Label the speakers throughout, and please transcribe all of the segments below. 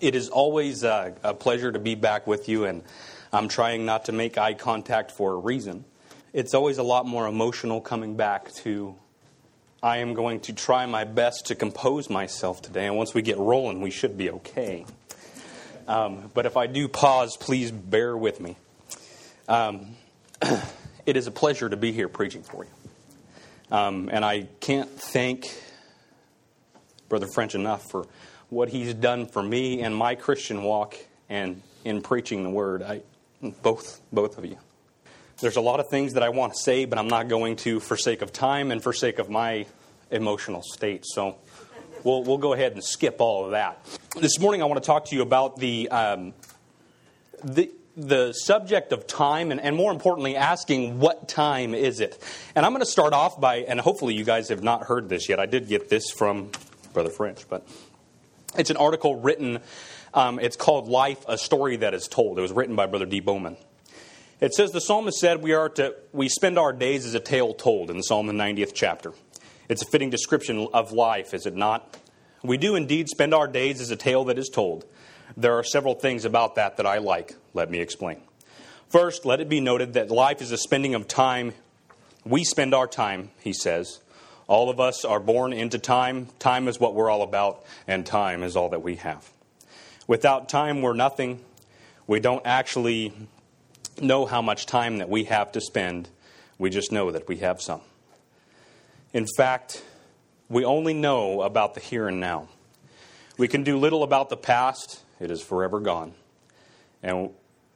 Speaker 1: It is always a, a, pleasure to be back with you, and I'm trying not to make eye contact for a reason. It's always a lot more emotional coming back to. I am going to try my best to compose myself today, and once we get rolling, we should be okay. Um, but if I do pause, please bear with me. Um, it is a pleasure to be here preaching for you. Um, and I can't thank Brother French enough for what he's done for me and my Christian walk and in preaching the word. I, both, both of you. There's a lot of things that I want to say, but I'm not going to for sake of time and for sake of my emotional state. So we'll, we'll go ahead and skip all of that. This morning, I want to talk to you about the, um, the, the subject of time, and, and more importantly, asking what time is it? And I'm going to start off by, and hopefully you guys have not heard this yet. I did get this from Brother French, but it's an article written, um, it's called Life, a Story That Is Told. It was written by Brother D. Bowman. It says the psalmist said we are to we spend our days as a tale told in Psalm the 90th chapter. It's a fitting description of life, is it not? We do indeed spend our days as a tale that is told. There are several things about that that I like. Let me explain. First, let it be noted that life is a spending of time. We spend our time, he says, all of us are born into time. Time is what we're all about, and time is all that we have. Without time, we're nothing. We don't actually know how much time that we have to spend. We just know that we have some. In fact, we only know about the here and now. We can do little about the past, it is forever gone. And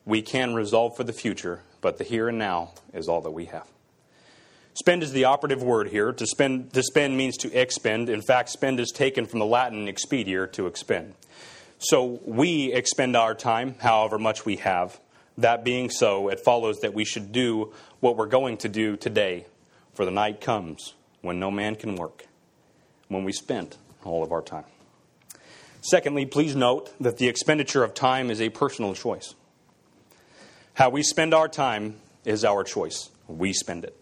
Speaker 1: we can resolve for the future, but the here and now is all that we have. Spend is the operative word here. To spend, to spend means to expend. In fact, spend is taken from the Latin expediere, to expend. So we expend our time, however much we have. That being so, it follows that we should do what we're going to do today, for the night comes when no man can work, when we spend all of our time. Secondly, please note that the expenditure of time is a personal choice. How we spend our time is our choice. We spend it.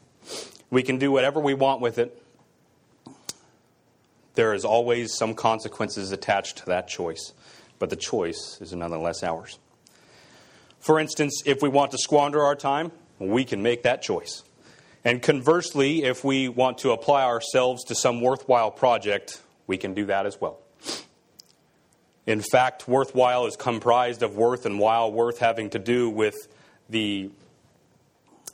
Speaker 1: We can do whatever we want with it. There is always some consequences attached to that choice, but the choice is nonetheless ours. For instance, if we want to squander our time, we can make that choice. And conversely, if we want to apply ourselves to some worthwhile project, we can do that as well. In fact, worthwhile is comprised of worth and while, worth having to do with the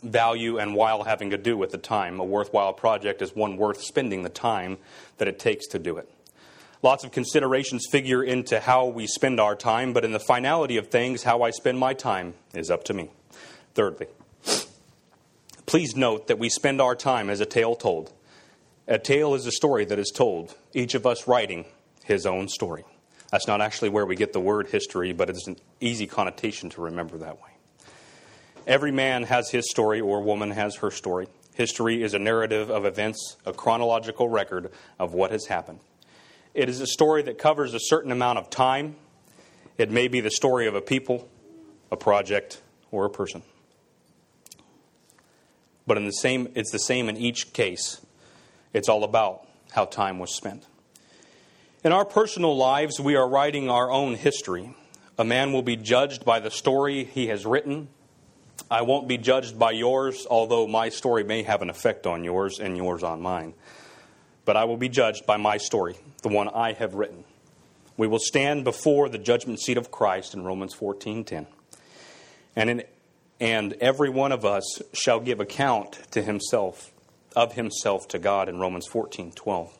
Speaker 1: value and while having to do with the time. A worthwhile project is one worth spending the time that it takes to do it. Lots of considerations figure into how we spend our time, but in the finality of things, how I spend my time is up to me. Thirdly, please note that we spend our time as a tale told. A tale is a story that is told, each of us writing his own story. That's not actually where we get the word history, but it's an easy connotation to remember that way. Every man has his story, or woman has her story. History is a narrative of events, a chronological record of what has happened. It is a story that covers a certain amount of time. It may be the story of a people, a project, or a person. But in the same, it's the same in each case. It's all about how time was spent. In our personal lives, we are writing our own history. A man will be judged by the story he has written I won't be judged by yours, although my story may have an effect on yours and yours on mine. But I will be judged by my story, the one I have written. We will stand before the judgment seat of Christ in Romans 14:10. And in, and every one of us shall give account to himself of himself to God in Romans 14:12.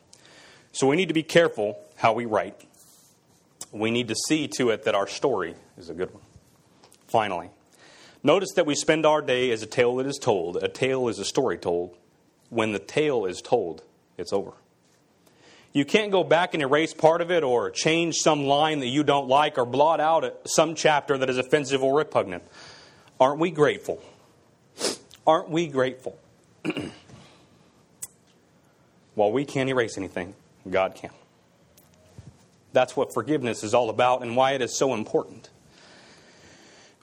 Speaker 1: So we need to be careful how we write. We need to see to it that our story is a good one. Finally, Notice that we spend our day as a tale that is told. A tale is a story told. When the tale is told, it's over. You can't go back and erase part of it or change some line that you don't like or blot out some chapter that is offensive or repugnant. Aren't we grateful? Aren't we grateful? While we can't erase anything, God can. That's what forgiveness is all about and why it is so important.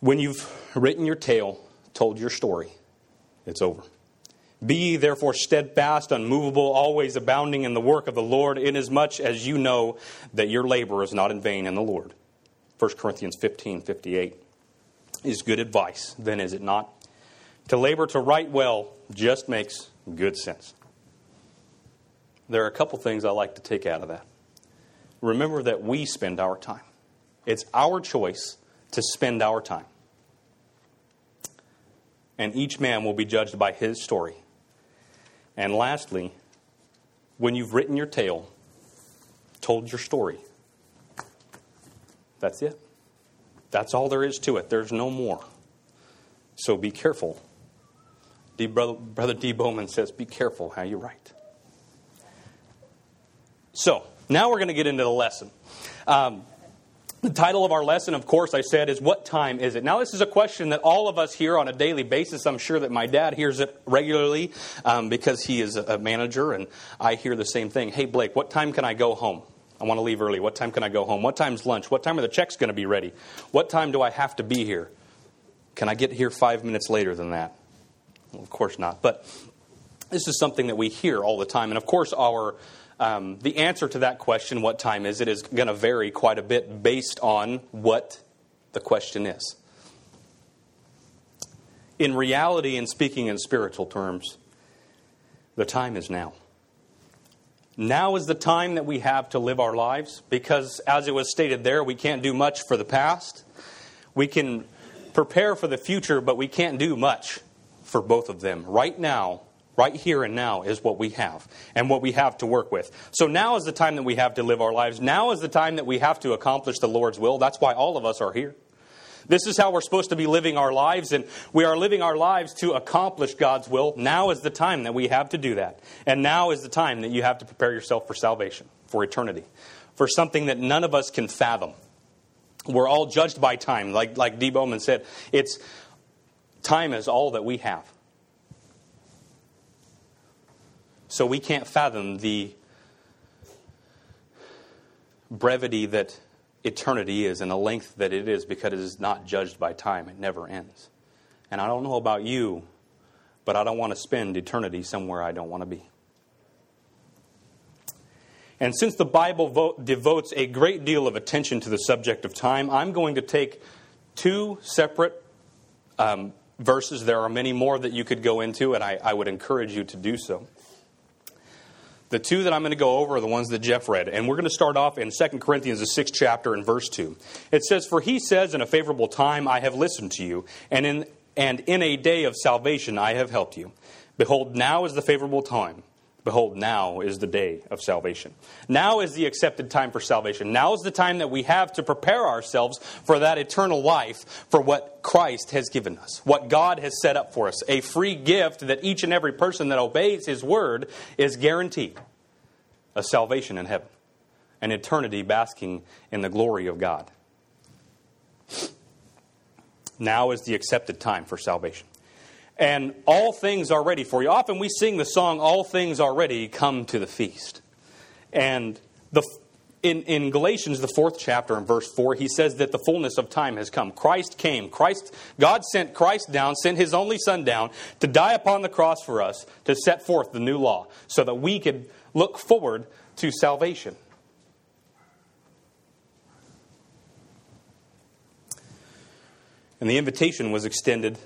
Speaker 1: When you've written your tale, told your story, it's over. Be ye therefore steadfast, unmovable, always abounding in the work of the Lord, inasmuch as you know that your labor is not in vain in the Lord. 1 Corinthians 15 58 is good advice, then is it not? To labor to write well just makes good sense. There are a couple things I like to take out of that. Remember that we spend our time, it's our choice to spend our time. And each man will be judged by his story. And lastly, when you've written your tale, told your story, that's it. That's all there is to it. There's no more. So be careful. D, brother, brother D. Bowman says, be careful how you write. So, now we're going to get into the lesson. Um, the title of our lesson, of course, I said, is What Time Is It? Now, this is a question that all of us hear on a daily basis. I'm sure that my dad hears it regularly um, because he is a manager, and I hear the same thing. Hey, Blake, what time can I go home? I want to leave early. What time can I go home? What time's lunch? What time are the checks going to be ready? What time do I have to be here? Can I get here five minutes later than that? Well, of course not. But this is something that we hear all the time. And of course, our um, the answer to that question, what time is it, is going to vary quite a bit based on what the question is. In reality, and speaking in spiritual terms, the time is now. Now is the time that we have to live our lives because, as it was stated there, we can't do much for the past. We can prepare for the future, but we can't do much for both of them. Right now, right here and now, is what we have and what we have to work with. So now is the time that we have to live our lives. Now is the time that we have to accomplish the Lord's will. That's why all of us are here. This is how we're supposed to be living our lives, and we are living our lives to accomplish God's will. Now is the time that we have to do that. And now is the time that you have to prepare yourself for salvation, for eternity, for something that none of us can fathom. We're all judged by time. Like, like D. Bowman said, it's time is all that we have. So we can't fathom the brevity that eternity is and the length that it is because it is not judged by time. It never ends. And I don't know about you, but I don't want to spend eternity somewhere I don't want to be. And since the Bible vo- devotes a great deal of attention to the subject of time, I'm going to take two separate um, verses. There are many more that you could go into, and I, I would encourage you to do so. The two that I'm going to go over are the ones that Jeff read. And we're going to start off in 2 Corinthians, the sixth chapter, and verse 2. It says, For he says, In a favorable time I have listened to you, and in, and in a day of salvation I have helped you. Behold, now is the favorable time. Behold, now is the day of salvation. Now is the accepted time for salvation. Now is the time that we have to prepare ourselves for that eternal life, for what Christ has given us, what God has set up for us. A free gift that each and every person that obeys His word is guaranteed a salvation in heaven, an eternity basking in the glory of God. Now is the accepted time for salvation and all things are ready for you. Often we sing the song, All Things Are Ready, Come to the Feast. And the, in, in Galatians, the fourth chapter, in verse 4, he says that the fullness of time has come. Christ came. Christ, God sent Christ down, sent his only Son down to die upon the cross for us, to set forth the new law, so that we could look forward to salvation. And the invitation was extended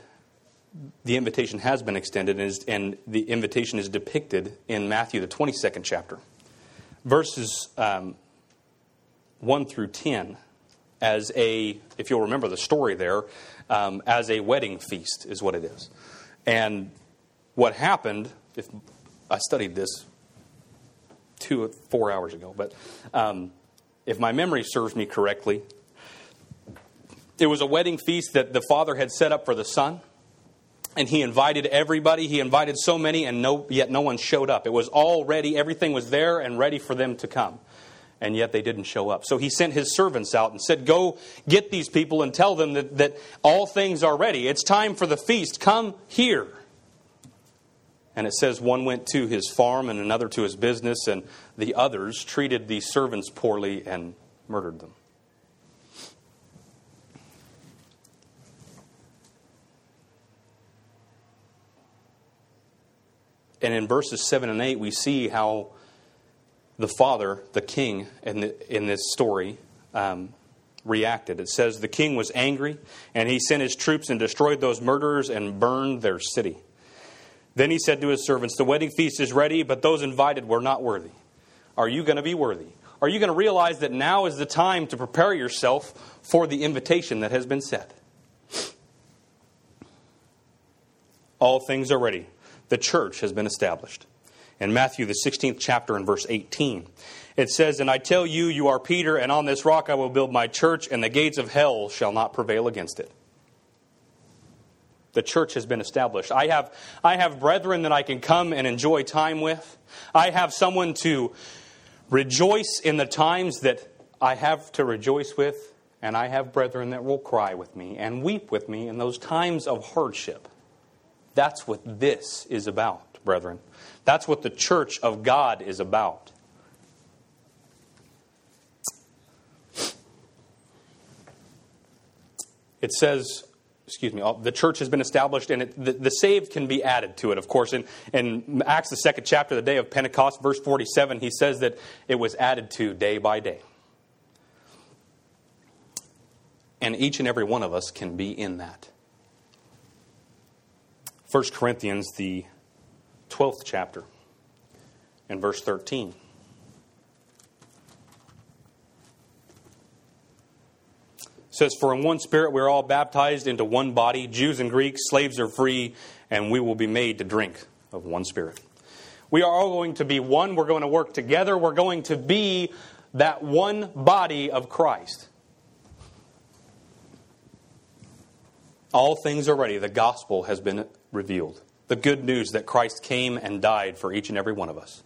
Speaker 1: the invitation has been extended and, is, and, the invitation is depicted in Matthew, the 22nd chapter. Verses um, 1 through 10, as a, if you'll remember the story there, um, as a wedding feast is what it is. And what happened, if I studied this two, or four hours ago, but um, if my memory serves me correctly, it was a wedding feast that the father had set up for the son and he invited everybody. He invited so many, and no, yet no one showed up. It was all ready. Everything was there and ready for them to come. And yet they didn't show up. So he sent his servants out and said, Go get these people and tell them that, that all things are ready. It's time for the feast. Come here. And it says one went to his farm and another to his business, and the others treated these servants poorly and murdered them. And in verses 7 and 8, we see how the father, the king in, the, in this story, um, reacted. It says the king was angry, and he sent his troops and destroyed those murderers and burned their city. Then he said to his servants, The wedding feast is ready, but those invited were not worthy. Are you going to be worthy? Are you going to realize that now is the time to prepare yourself for the invitation that has been set? All things are ready. The church has been established. In Matthew, the 16th chapter, and verse 18, it says, And I tell you, you are Peter, and on this rock I will build my church, and the gates of hell shall not prevail against it. The church has been established. I have, I have brethren that I can come and enjoy time with. I have someone to rejoice in the times that I have to rejoice with, and I have brethren that will cry with me and weep with me in those times of hardship. That's what this is about, brethren. That's what the church of God is about. It says excuse me, the church has been established, and it, the, the, saved can be added to it, of course. In, in Acts, the second chapter, the day of Pentecost, verse 47, he says that it was added to day by day. And each and every one of us can be in that. 1 Corinthians, the 12th chapter, and verse 13. says, For in one spirit we are all baptized into one body, Jews and Greeks, slaves are free, and we will be made to drink of one spirit. We are all going to be one. We're going to work together. We're going to be that one body of Christ. All things are ready. The gospel has been revealed. The good news that Christ came and died for each and every one of us.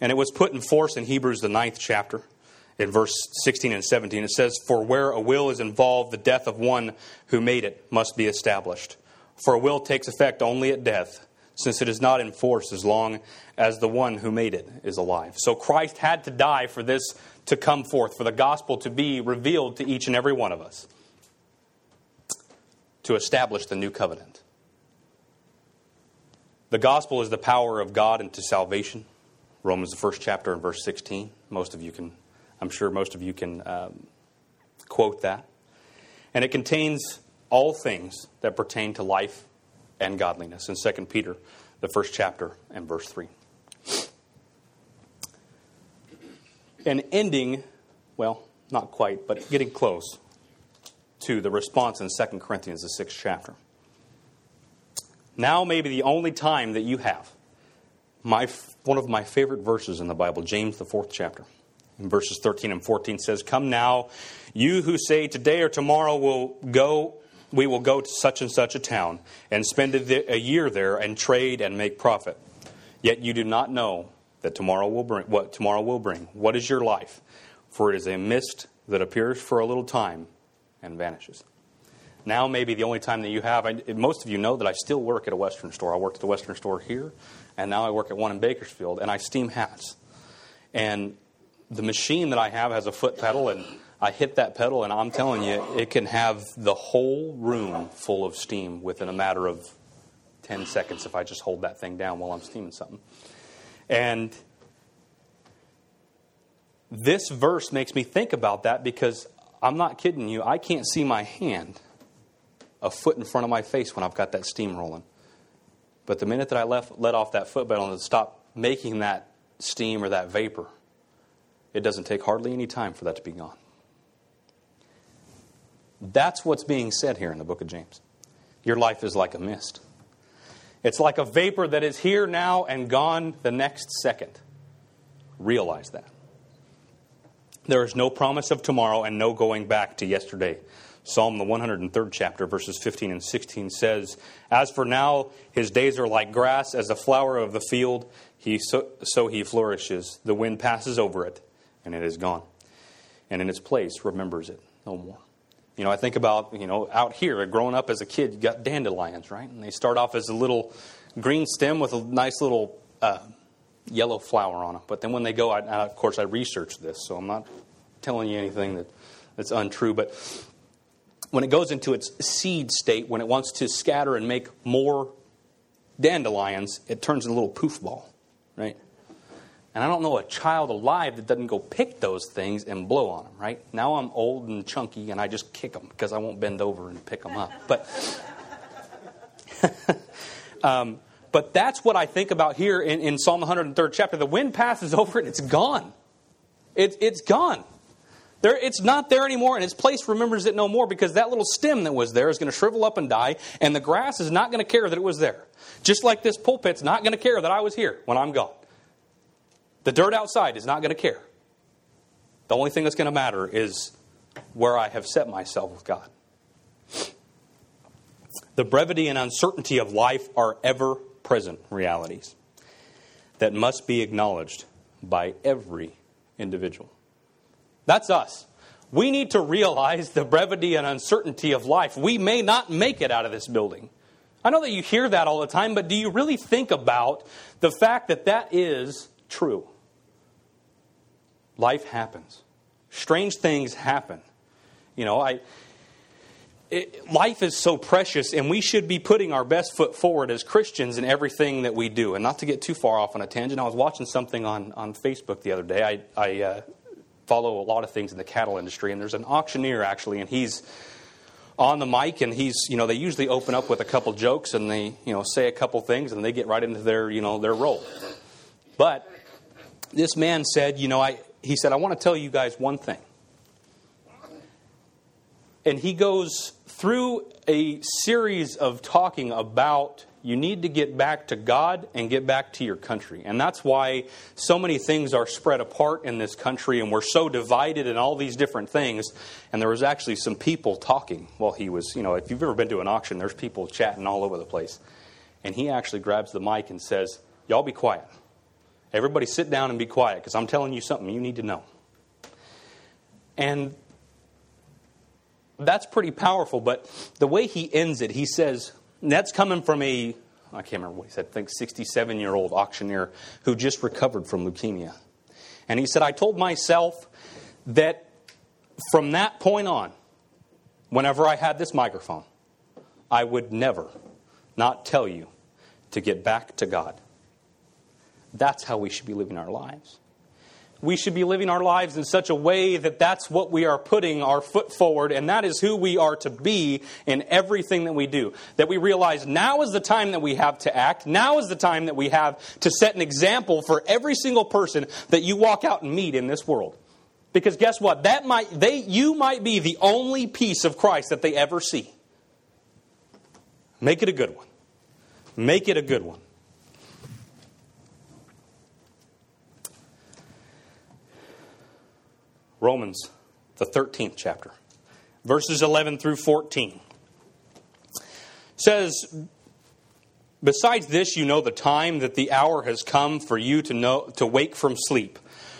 Speaker 1: And it was put in force in Hebrews, the ninth chapter in verse 16 and 17. It says, For where a will is involved, the death of one who made it must be established. For a will takes effect only at death, since it is not in force as long as the one who made it is alive. So Christ had to die for this to come forth, for the gospel to be revealed to each and every one of us, to establish the new covenant. The gospel is the power of God into salvation. Romans, the first chapter, and verse 16. Most of you can I'm sure most of you can um, quote that. And it contains all things that pertain to life and godliness in 2 Peter, the first chapter, and verse 3. And ending, well, not quite, but getting close to the response in 2 Corinthians, the sixth chapter. Now, maybe the only time that you have my, one of my favorite verses in the Bible, James, the fourth chapter in verses 13 and 14 says, Come now, you who say today or tomorrow will go, we will go to such and such a town and spend a year there and trade and make profit. Yet you do not know that tomorrow will bring what tomorrow will bring. What is your life? For it is a mist that appears for a little time and vanishes. Now, maybe the only time that you have, I, most of you know that I still work at a Western store. I worked at a Western store here, and now I work at one in Bakersfield, and I steam hats. And the machine that I have has a foot pedal, and I hit that pedal, and I'm telling you, it can have the whole room full of steam within a matter of 10 seconds if I just hold that thing down while I'm steaming something. And this verse makes me think about that because I'm not kidding you. I can't see my hand a foot in front of my face when I've got that steam rolling. But the minute that I left, let off that foot pedal and stop making that steam or that vapor, it doesn't take hardly any time for that to be gone. That's what's being said here in the book of James. Your life is like a mist. It's like a vapor that is here now and gone the next second. Realize that. There is no promise of tomorrow and no going back to yesterday. Psalm, the 103rd chapter, verses 15 and 16 says, As for now, his days are like grass, as a flower of the field, he so, so he flourishes. The wind passes over it, and it is gone. And in its place remembers it no more. You know, I think about, you know, out here, growing up as a kid, you got dandelions, right? And they start off as a little green stem with a nice little uh, yellow flower on them. But then when they go, I, of course, I researched this, so I'm not telling you anything that, that's untrue. But when it goes into its seed state, when it wants to scatter and make more dandelions, it turns into a little poof ball, right? And I don't know a child alive that doesn't go pick those things and blow on them, right? Now I'm old and chunky and I just kick them because I won't bend over and pick them up. But, um, but that's what I think about here in, in Psalm 103rd chapter. The wind passes over it, it's gone. It, it's gone. There, it's not there anymore, and its place remembers it no more because that little stem that was there is going to shrivel up and die, and the grass is not going to care that it was there. Just like this pulpit's not going to care that I was here when I'm gone. The dirt outside is not going to care. The only thing that's going to matter is where I have set myself with God. The brevity and uncertainty of life are ever present realities that must be acknowledged by every individual. That's us. We need to realize the brevity and uncertainty of life. We may not make it out of this building. I know that you hear that all the time, but do you really think about the fact that that is true? Life happens. Strange things happen. You know, I it, life is so precious, and we should be putting our best foot forward as Christians in everything that we do. And not to get too far off on a tangent, I was watching something on, on Facebook the other day. I, I uh, follow a lot of things in the cattle industry, and there's an auctioneer actually, and he's on the mic, and he's you know they usually open up with a couple jokes, and they you know say a couple things, and they get right into their you know their role. But this man said, you know, I he said I want to tell you guys one thing, and he goes through a series of talking about you need to get back to God and get back to your country. And that's why so many things are spread apart in this country and we're so divided in all these different things. And there was actually some people talking while he was, you know, if you've ever been to an auction, there's people chatting all over the place. And he actually grabs the mic and says, Y'all be quiet. Everybody sit down and be quiet because I'm telling you something you need to know. And that's pretty powerful, but the way he ends it, he says, that's coming from a, I can't remember what he said, I think 67 year old auctioneer who just recovered from leukemia. And he said, I told myself that from that point on, whenever I had this microphone, I would never not tell you to get back to God. That's how we should be living our lives we should be living our lives in such a way that that's what we are putting our foot forward, and that is who we are to be in everything that we do. That we realize now is the time that we have to act, now is the time that we have to set an example for every single person that you walk out and meet in this world. Because guess what? That might they you might be the only piece of Christ that they ever see. Make it a good one. Make it a good one. Romans, the 13th chapter, verses 11 through 14. Says, Besides this, you know the time that the hour has come for you to know to wake from sleep.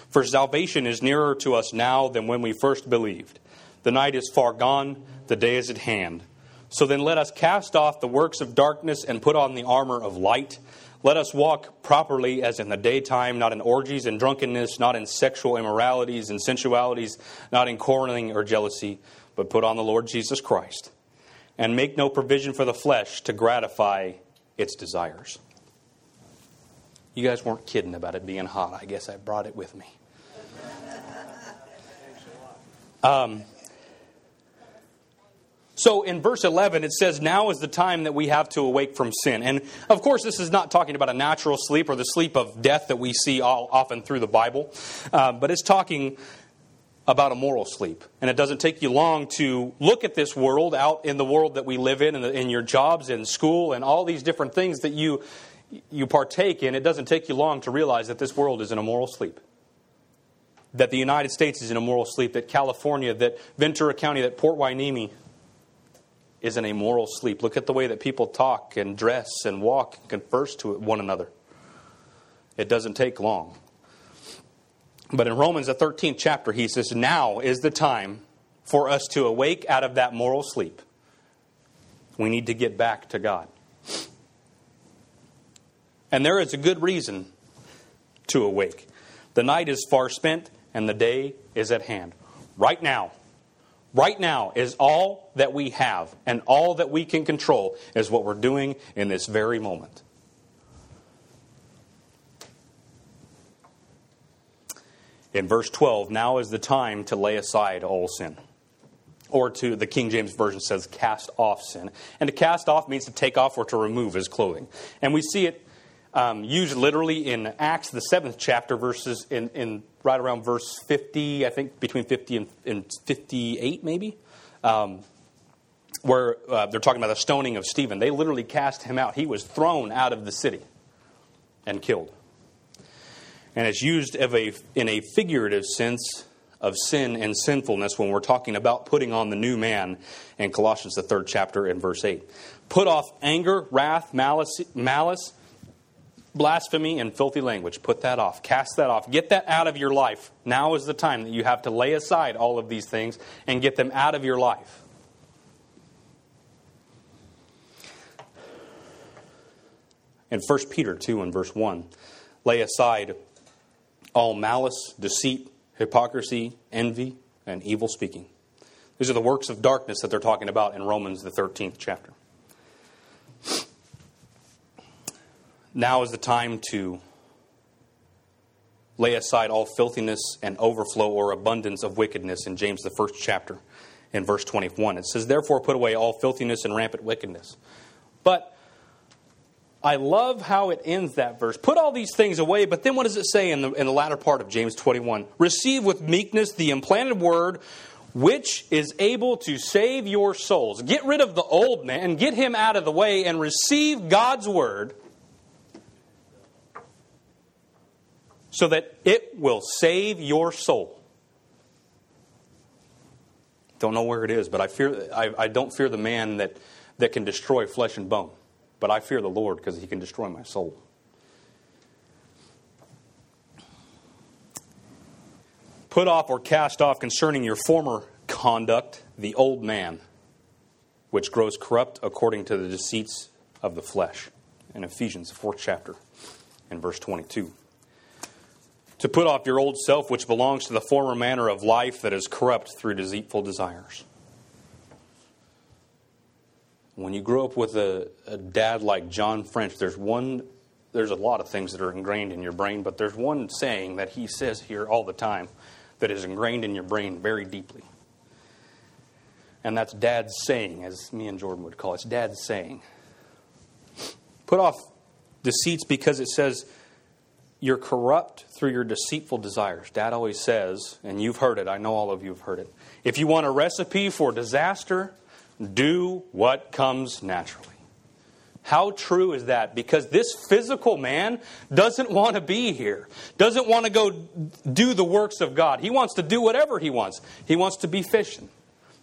Speaker 1: For salvation is nearer to us now than when we first believed. The night is far gone, the day is at hand. So then let us cast off the works of darkness and put on the armor of light. Let us walk properly as in the daytime, not in orgies and drunkenness, not in sexual immoralities and sensualities, not in quarreling or jealousy, but put on the Lord Jesus Christ. And make no provision for the flesh to gratify its desires. You guys weren't kidding about it being hot. I guess I brought it with me. Um, so in verse 11, it says, Now is the time that we have to awake from sin. And of course, this is not talking about a natural sleep or the sleep of death that we see all, often through the Bible, uh, but it's talking about a moral sleep. And it doesn't take you long to look at this world out in the world that we live in, in, in your jobs, in school, and all these different things that you, you partake in. It doesn't take you long to realize that this world is in a moral sleep that the United States is in a moral sleep, that California, that Ventura County, that Port Hueneme, is in a moral sleep. Look at the way that people talk and dress and walk and converse to one another. It doesn't take long. But in Romans, the 13th chapter, he says, Now is the time for us to awake out of that moral sleep. We need to get back to God. And there is a good reason to awake. The night is far spent, and the day is at hand. Right now, right now is all that we have and all that we can control is what we're doing in this very moment. In verse 12, now is the time to lay aside all sin. Or to the King James Version says, cast off sin. And to cast off means to take off or to remove his clothing. And we see it um, used literally in Acts, the seventh chapter, verses in, in right around verse 50, I think between 50 and, and 58, maybe, um, where uh, they're talking about the stoning of Stephen. They literally cast him out. He was thrown out of the city and killed. And it's used a, in a figurative sense of sin and sinfulness when we're talking about putting on the new man in Colossians, the third chapter, in verse 8. Put off anger, wrath, malice, malice blasphemy and filthy language. Put that off. Cast that off. Get that out of your life. Now is the time that you have to lay aside all of these things and get them out of your life. In 1 Peter 2 and verse 1, lay aside all malice, deceit, hypocrisy, envy, and evil speaking. These are the works of darkness that they're talking about in Romans, the 13th chapter. Now is the time to lay aside all filthiness and overflow or abundance of wickedness in James, the first chapter, in verse 21. It says, Therefore, put away all filthiness and rampant wickedness. But I love how it ends that verse. Put all these things away, but then what does it say in the, in the latter part of James 21? Receive with meekness the implanted word which is able to save your souls. Get rid of the old man, get him out of the way, and receive God's word so that it will save your soul. Don't know where it is, but I fear I, I don't fear the man that, that can destroy flesh and bone, but I fear the Lord because he can destroy my soul. Put off or cast off concerning your former conduct the old man, which grows corrupt according to the deceits of the flesh. In Ephesians, the fourth chapter, in verse 22 to put off your old self, which belongs to the former manner of life that is corrupt through deceitful desires. When you grow up with a, a, dad like John French, there's one, there's a lot of things that are ingrained in your brain, but there's one saying that he says here all the time that is ingrained in your brain very deeply. And that's dad's saying, as me and Jordan would call it. It's dad's saying. Put off deceits because it says, you're corrupt through your deceitful desires. Dad always says, and you've heard it, I know all of you have heard it. If you want a recipe for disaster, do what comes naturally. How true is that? Because this physical man doesn't want to be here, doesn't want to go do the works of God. He wants to do whatever he wants. He wants to be fishing.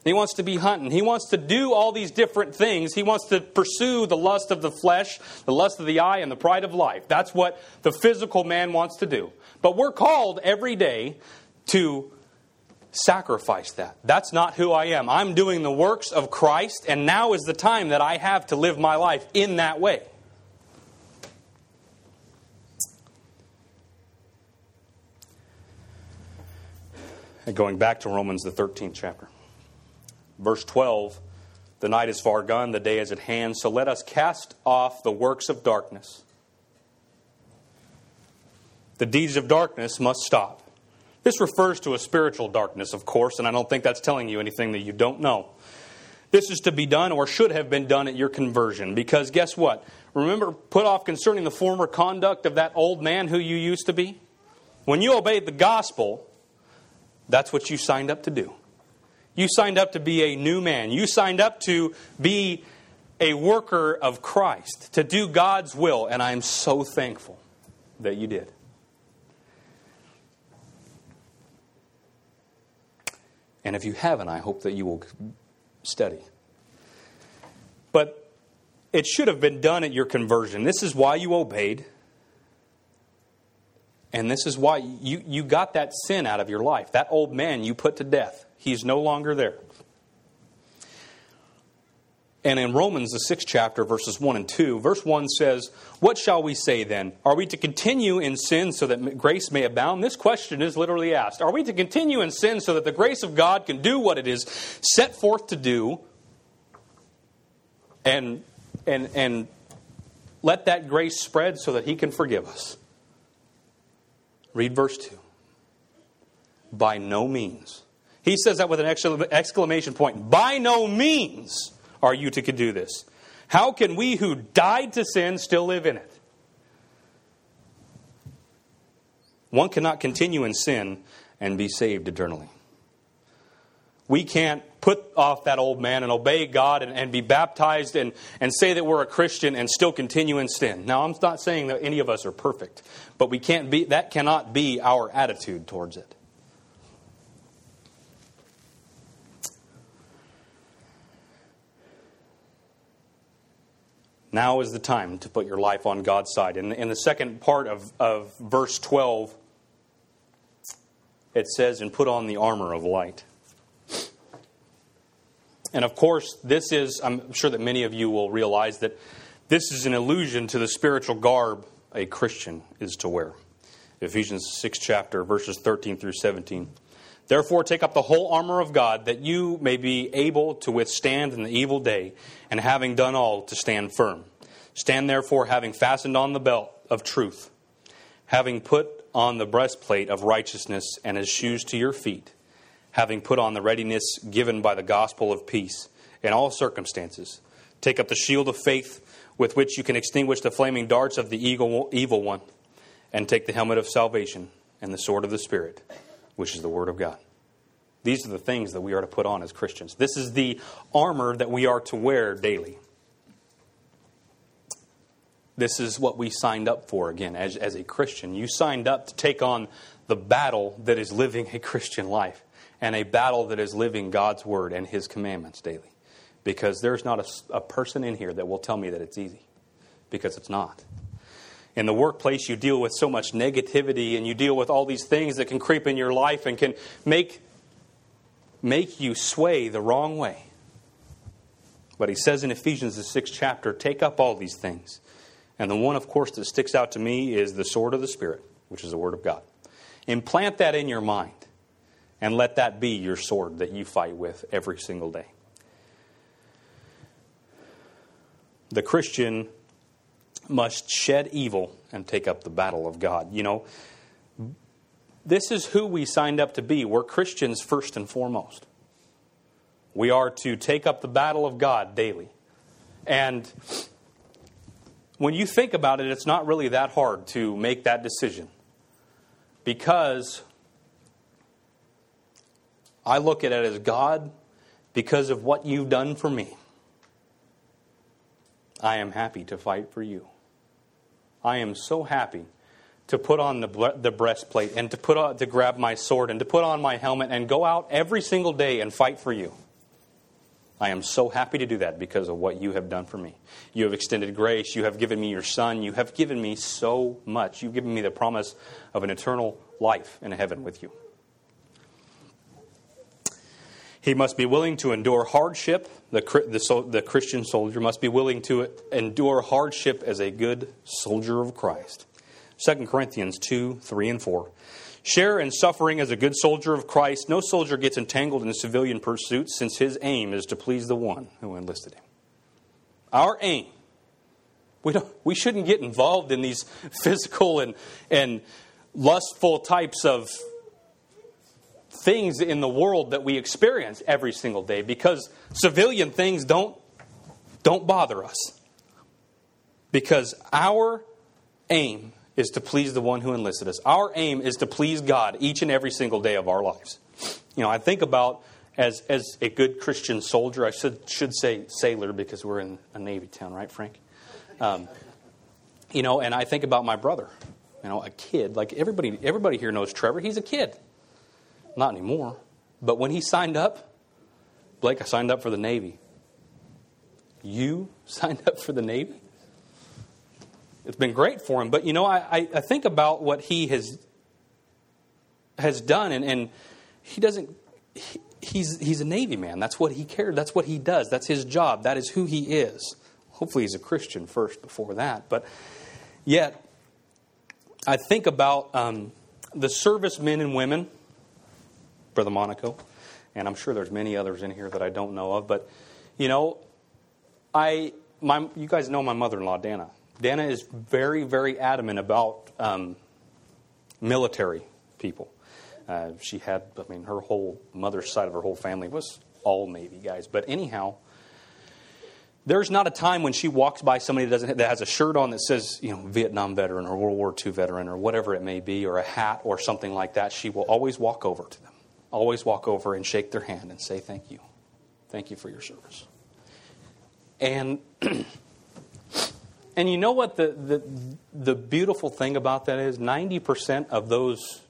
Speaker 1: He wants to be hunting. He wants to do all these different things. He wants to pursue the lust of the flesh, the lust of the eye, and the pride of life. That's what the physical man wants to do. But we're called every day to sacrifice that. That's not who I am. I'm doing the works of Christ, and now is the time that I have to live my life in that way. Going back to Romans, the 13th chapter. Verse 12 The night is far gone, the day is at hand, so let us cast off the works of darkness. The deeds of darkness must stop. This refers to a spiritual darkness, of course, and I don't think that's telling you anything that you don't know. This is to be done or should have been done at your conversion, because guess what? Remember, put off concerning the former conduct of that old man who you used to be? When you obeyed the gospel, that's what you signed up to do. You signed up to be a new man. You signed up to be a worker of Christ, to do God's will, and I am so thankful that you did. And if you haven't, I hope that you will study. But it should have been done at your conversion. This is why you obeyed. And this is why you, you got that sin out of your life. That old man you put to death. He's no longer there. And in Romans, the sixth chapter, verses 1 and 2, verse 1 says, What shall we say then? Are we to continue in sin so that grace may abound? This question is literally asked. Are we to continue in sin so that the grace of God can do what it is set forth to do and, and, and let that grace spread so that He can forgive us? Read verse 2. By no means. He says that with an exclamation point. By no means are you to do this. How can we who died to sin still live in it? One cannot continue in sin and be saved eternally. We can't put off that old man and obey God and, and, be baptized and, and say that we're a Christian and still continue in sin. Now, I'm not saying that any of us are perfect, but we can't be, that cannot be our attitude towards it. Now is the time to put your life on God's side. In, in the second part of, of verse 12, it says, and put on the armor of light. And of course, this is, I'm sure that many of you will realize that this is an allusion to the spiritual garb a Christian is to wear. Ephesians 6 chapter, verses 13 through 17. Therefore, take up the whole armor of God, that you may be able to withstand in the evil day, and having done all, to stand firm. Stand therefore, having fastened on the belt of truth, having put on the breastplate of righteousness, and as shoes to your feet, having put on the readiness given by the gospel of peace in all circumstances. Take up the shield of faith, with which you can extinguish the flaming darts of the evil one, and take the helmet of salvation and the sword of the Spirit which is the Word of God. These are the things that we are to put on as Christians. This is the armor that we are to wear daily. This is what we signed up for again as, as a Christian. You signed up to take on the battle that is living a Christian life and a battle that is living God's Word and His commandments daily. Because there's not a, a person in here that will tell me that it's easy, because it's not in the workplace you deal with so much negativity and you deal with all these things that can creep in your life and can make make you sway the wrong way. But he says in ephesians the sixth chapter take up all these things. And the one of course that sticks out to me is the sword of the spirit which is the word of god. Implant that in your mind and let that be your sword that you fight with every single day. The christian must shed evil and take up the battle of God. You know, this is who we signed up to be. We're Christians first and foremost. We are to take up the battle of God daily. And when you think about it, it's not really that hard to make that decision. Because I look at it as God, because of what you've done for me, I am happy to fight for you. I am so happy to put on the, the breastplate and to put on, to grab my sword and to put on my helmet and go out every single day and fight for you. I am so happy to do that because of what you have done for me. You have extended grace. You have given me your son. You have given me so much. You've given me the promise of an eternal life in heaven with you. He must be willing to endure hardship. The, the, the, Christian soldier must be willing to endure hardship as a good soldier of Christ. 2 Corinthians 2 3 and 4. Share in suffering as a good soldier of Christ. No soldier gets entangled in civilian pursuits since his aim is to please the one who enlisted him. Our aim. We, don't, we shouldn't get involved in these physical and, and lustful types of things in the world that we experience every single day because civilian things don't, don't bother us. Because our aim is to please the one who enlisted us. Our aim is to please God each and every single day of our lives. You know, I think about as as a good Christian soldier, I should should say sailor because we're in a Navy town, right, Frank? Um, you know, and I think about my brother. You know, a kid. Like everybody, everybody here knows Trevor. He's a kid. Not anymore. But when he signed up, Blake, I signed up for the Navy. You signed up for the Navy? It's been great for him. But you know, I, I think about what he has has done, and, and he doesn't. He, he's he's a Navy man. That's what he cared. That's what he does. That's his job. That is who he is. Hopefully, he's a Christian first before that. But yet, I think about um, the servicemen and women Brother Monaco, and I'm sure there's many others in here that I don't know of. But you know, I my you guys know my mother-in-law Dana. Dana is very very adamant about um, military people. Uh, she had, I mean, her whole mother's side of her whole family was all Navy guys. But anyhow, there's not a time when she walks by somebody that, doesn't, that has a shirt on that says, you know, Vietnam veteran or World War II veteran or whatever it may be, or a hat or something like that. She will always walk over to them, always walk over and shake their hand and say, thank you. Thank you for your service. And and you know what the, the the beautiful thing about that is 90% of those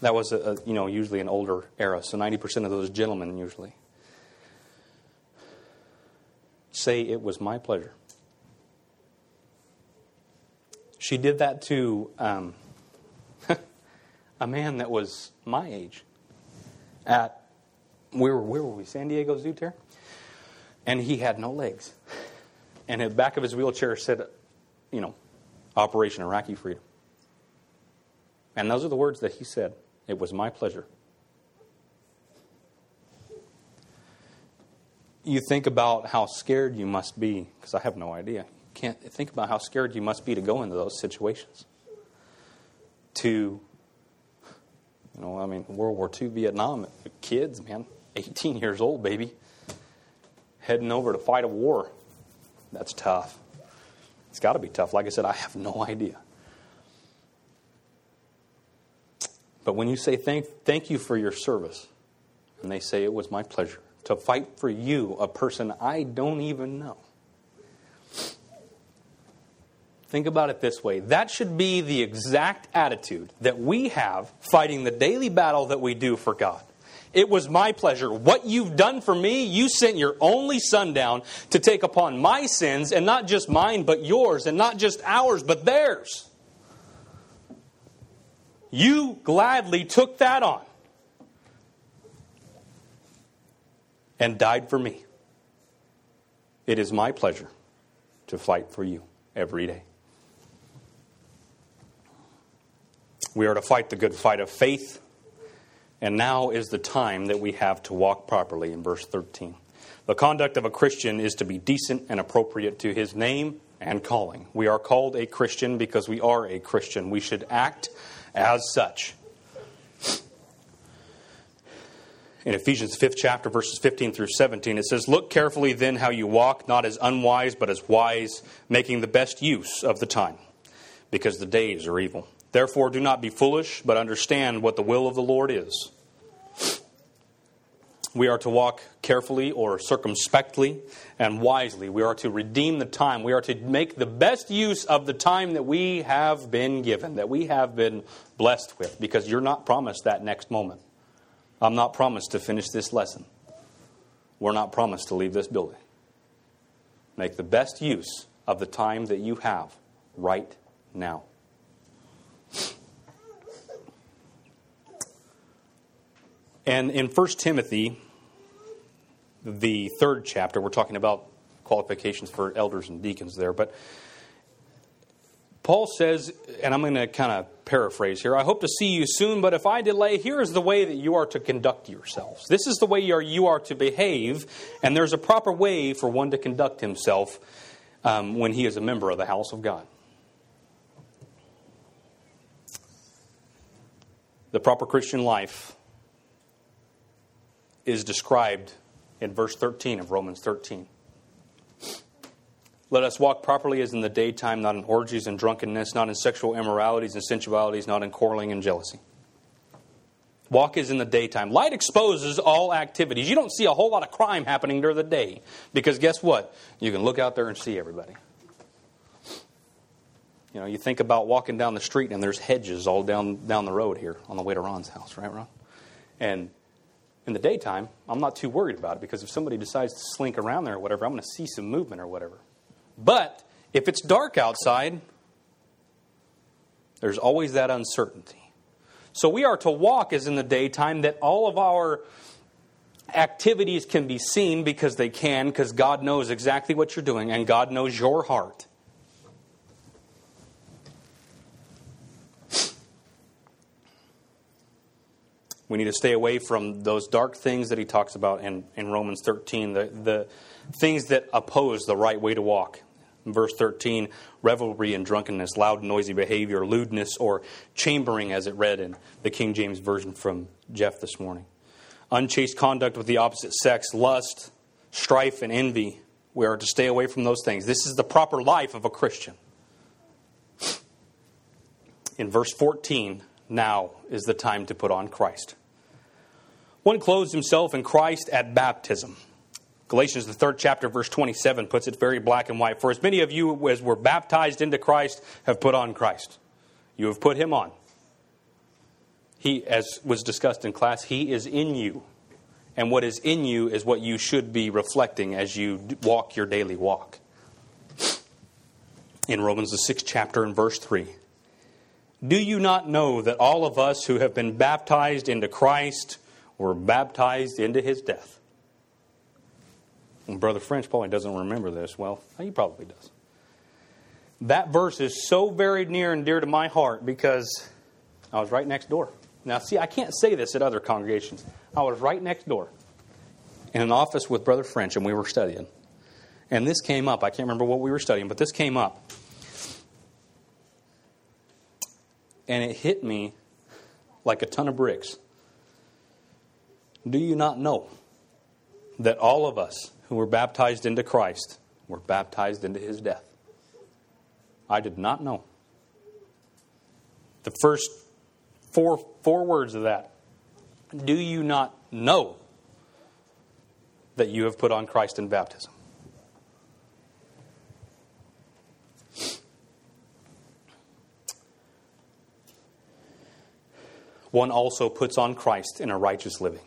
Speaker 1: that was a, a, you know usually an older era so 90% of those gentlemen usually say it was my pleasure she did that to um, a man that was my age at where, where were we san diego zoo Terry? and he had no legs. And the back of his wheelchair said, you know, Operation Iraqi Freedom. And those are the words that he said. It was my pleasure. You think about how scared you must be, because I have no idea. You can't think about how scared you must be to go into those situations. To, you know, I mean, World War II, Vietnam, kids, man, 18 years old, baby heading over to fight a war. That's tough. It's got to be tough. Like I said, I have no idea. But when you say thank, thank you for your service, and they say it was my pleasure to fight for you, a person I don't even know. Think about it this way that should be the exact attitude that we have fighting the daily battle that we do for God. It was my pleasure. What you've done for me, you sent your only son down to take upon my sins, and not just mine, but yours, and not just ours, but theirs. You gladly took that on and died for me. It is my pleasure to fight for you every day. We are to fight the good fight of faith and now is the time that we have to walk properly, in verse 13. The conduct of a Christian is to be decent and appropriate to his name and calling. We are called a Christian because we are a Christian. We should act as such. In Ephesians 5th chapter, verses 15 through 17, it says, Look carefully then how you walk, not as unwise, but as wise, making the best use of the time, because the days are evil. Therefore, do not be foolish, but understand what the will of the Lord is. We are to walk carefully or circumspectly and wisely. We are to redeem the time. We are to make the best use of the time that we have been given, that we have been blessed with, because you're not promised that next moment. I'm not promised to finish this lesson. We're not promised to leave this building. Make the best use of the time that you have right now. And in 1 Timothy, the third chapter, we're talking about qualifications for elders and deacons there, but Paul says, and I'm going to kind of paraphrase here I hope to see you soon, but if I delay, here is the way that you are to conduct yourselves. This is the way you are, you are to behave, and there's a proper way for one to conduct himself um, when he is a member of the house of God. The proper Christian life is described in verse 13 of Romans 13. Let us walk properly as in the daytime, not in orgies and drunkenness, not in sexual immoralities and sensualities, not in quarreling and jealousy. Walk as in the daytime. Light exposes all activities. You don't see a whole lot of crime happening during the day because guess what? You can look out there and see everybody. You know, you think about walking down the street and there's hedges all down down the road here on the way to Ron's house, right, Ron? And in the daytime, I'm not too worried about it because if somebody decides to slink around there or whatever, I'm going to see some movement or whatever. But if it's dark outside, there's always that uncertainty. So we are to walk as in the daytime that all of our activities can be seen because they can, because God knows exactly what you're doing and God knows your heart. We need to stay away from those dark things that he talks about in, in Romans 13, the, the things that oppose the right way to walk. In verse 13, revelry and drunkenness, loud noisy behavior, lewdness, or chambering, as it read in the King James Version from Jeff this morning. Unchaste conduct with the opposite sex, lust, strife, and envy. We are to stay away from those things. This is the proper life of a Christian. In verse 14, now is the time to put on Christ. One clothes himself in Christ at baptism. Galatians, the third chapter, verse 27, puts it very black and white. For as many of you as were baptized into Christ have put on Christ. You have put him on. He, as was discussed in class, he is in you. And what is in you is what you should be reflecting as you walk your daily walk. In Romans, the sixth chapter, and verse 3. Do you not know that all of us who have been baptized into Christ were baptized into his death? And Brother French probably doesn't remember this. Well, he probably does. That verse is so very near and dear to my heart because I was right next door. Now, see, I can't say this at other congregations. I was right next door in an office with Brother French, and we were studying. And this came up. I can't remember what we were studying, but this came up. And it hit me like a ton of bricks. Do you not know that all of us who were baptized into Christ were baptized into his death? I did not know. The first four, four words of that. Do you not know that you have put on Christ in baptism? One also puts on Christ in a righteous living.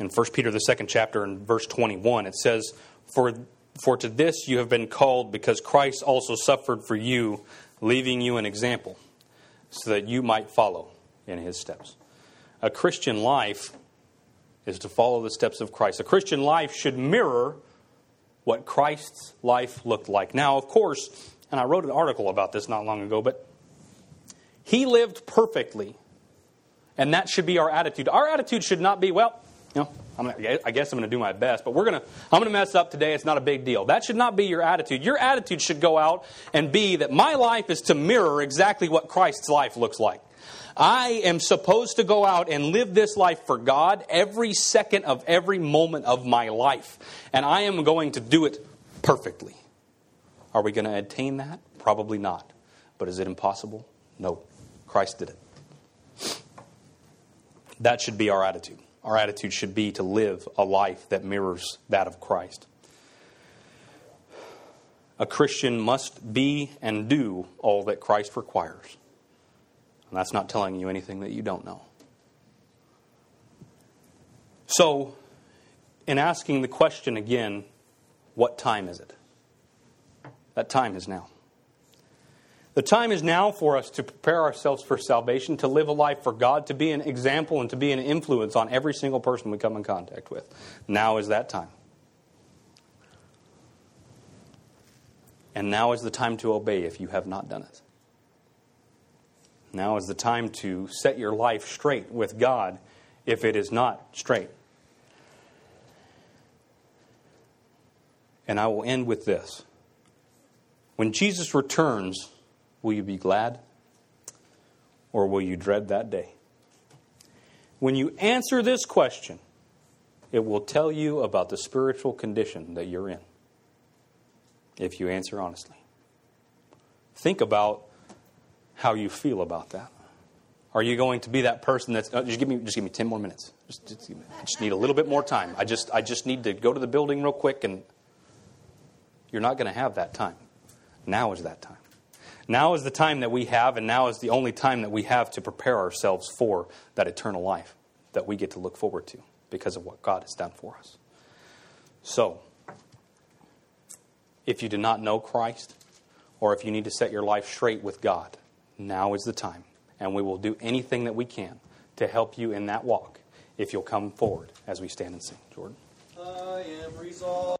Speaker 1: In 1 Peter, the second chapter, in verse 21, it says, For, for to this you have been called, because Christ also suffered for you, leaving you an example, so that you might follow in his steps. A Christian life is to follow the steps of Christ. A Christian life should mirror what Christ's life looked like. Now, of course, and I wrote an article about this not long ago, but he lived perfectly and that should be our attitude. Our attitude should not be, well, you know, gonna, i guess I'm going to do my best, but we're going to, I'm going to mess up today. It's not a big deal. That should not be your attitude. Your attitude should go out and be that my life is to mirror exactly what Christ's life looks like. I am supposed to go out and live this life for God every second of every moment of my life. And I am going to do it perfectly. Are we going to attain that? Probably not. But is it impossible? No. Christ did it. That should be our attitude. Our attitude should be to live a life that mirrors that of Christ. A Christian must be and do all that Christ requires. And that's not telling you anything that you don't know. So, in asking the question again, what time is it? That time is now. The time is now for us to prepare ourselves for salvation, to live a life for God, to be an example and to be an influence on every single person we come in contact with. Now is that time. And now is the time to obey if you have not done it. Now is the time to set your life straight with God if it is not straight. And I will end with this. When Jesus returns, Will you be glad? Or will you dread that day? When you answer this question, it will tell you about the spiritual condition that you're in. If you answer honestly, think about how you feel about that. Are you going to be that person that's uh, just give me just give me ten more minutes? Just, just, just need a little bit more time. I just I just need to go to the building real quick, and you're not going to have that time. Now is that time. Now is the time that we have, and now is the only time that we have to prepare ourselves for that eternal life that we get to look forward to because of what God has done for us. So, if you do not know Christ, or if you need to set your life straight with God, now is the time. And we will do anything that we can to help you in that walk if you'll come forward as we stand and sing. Jordan. I am resolved.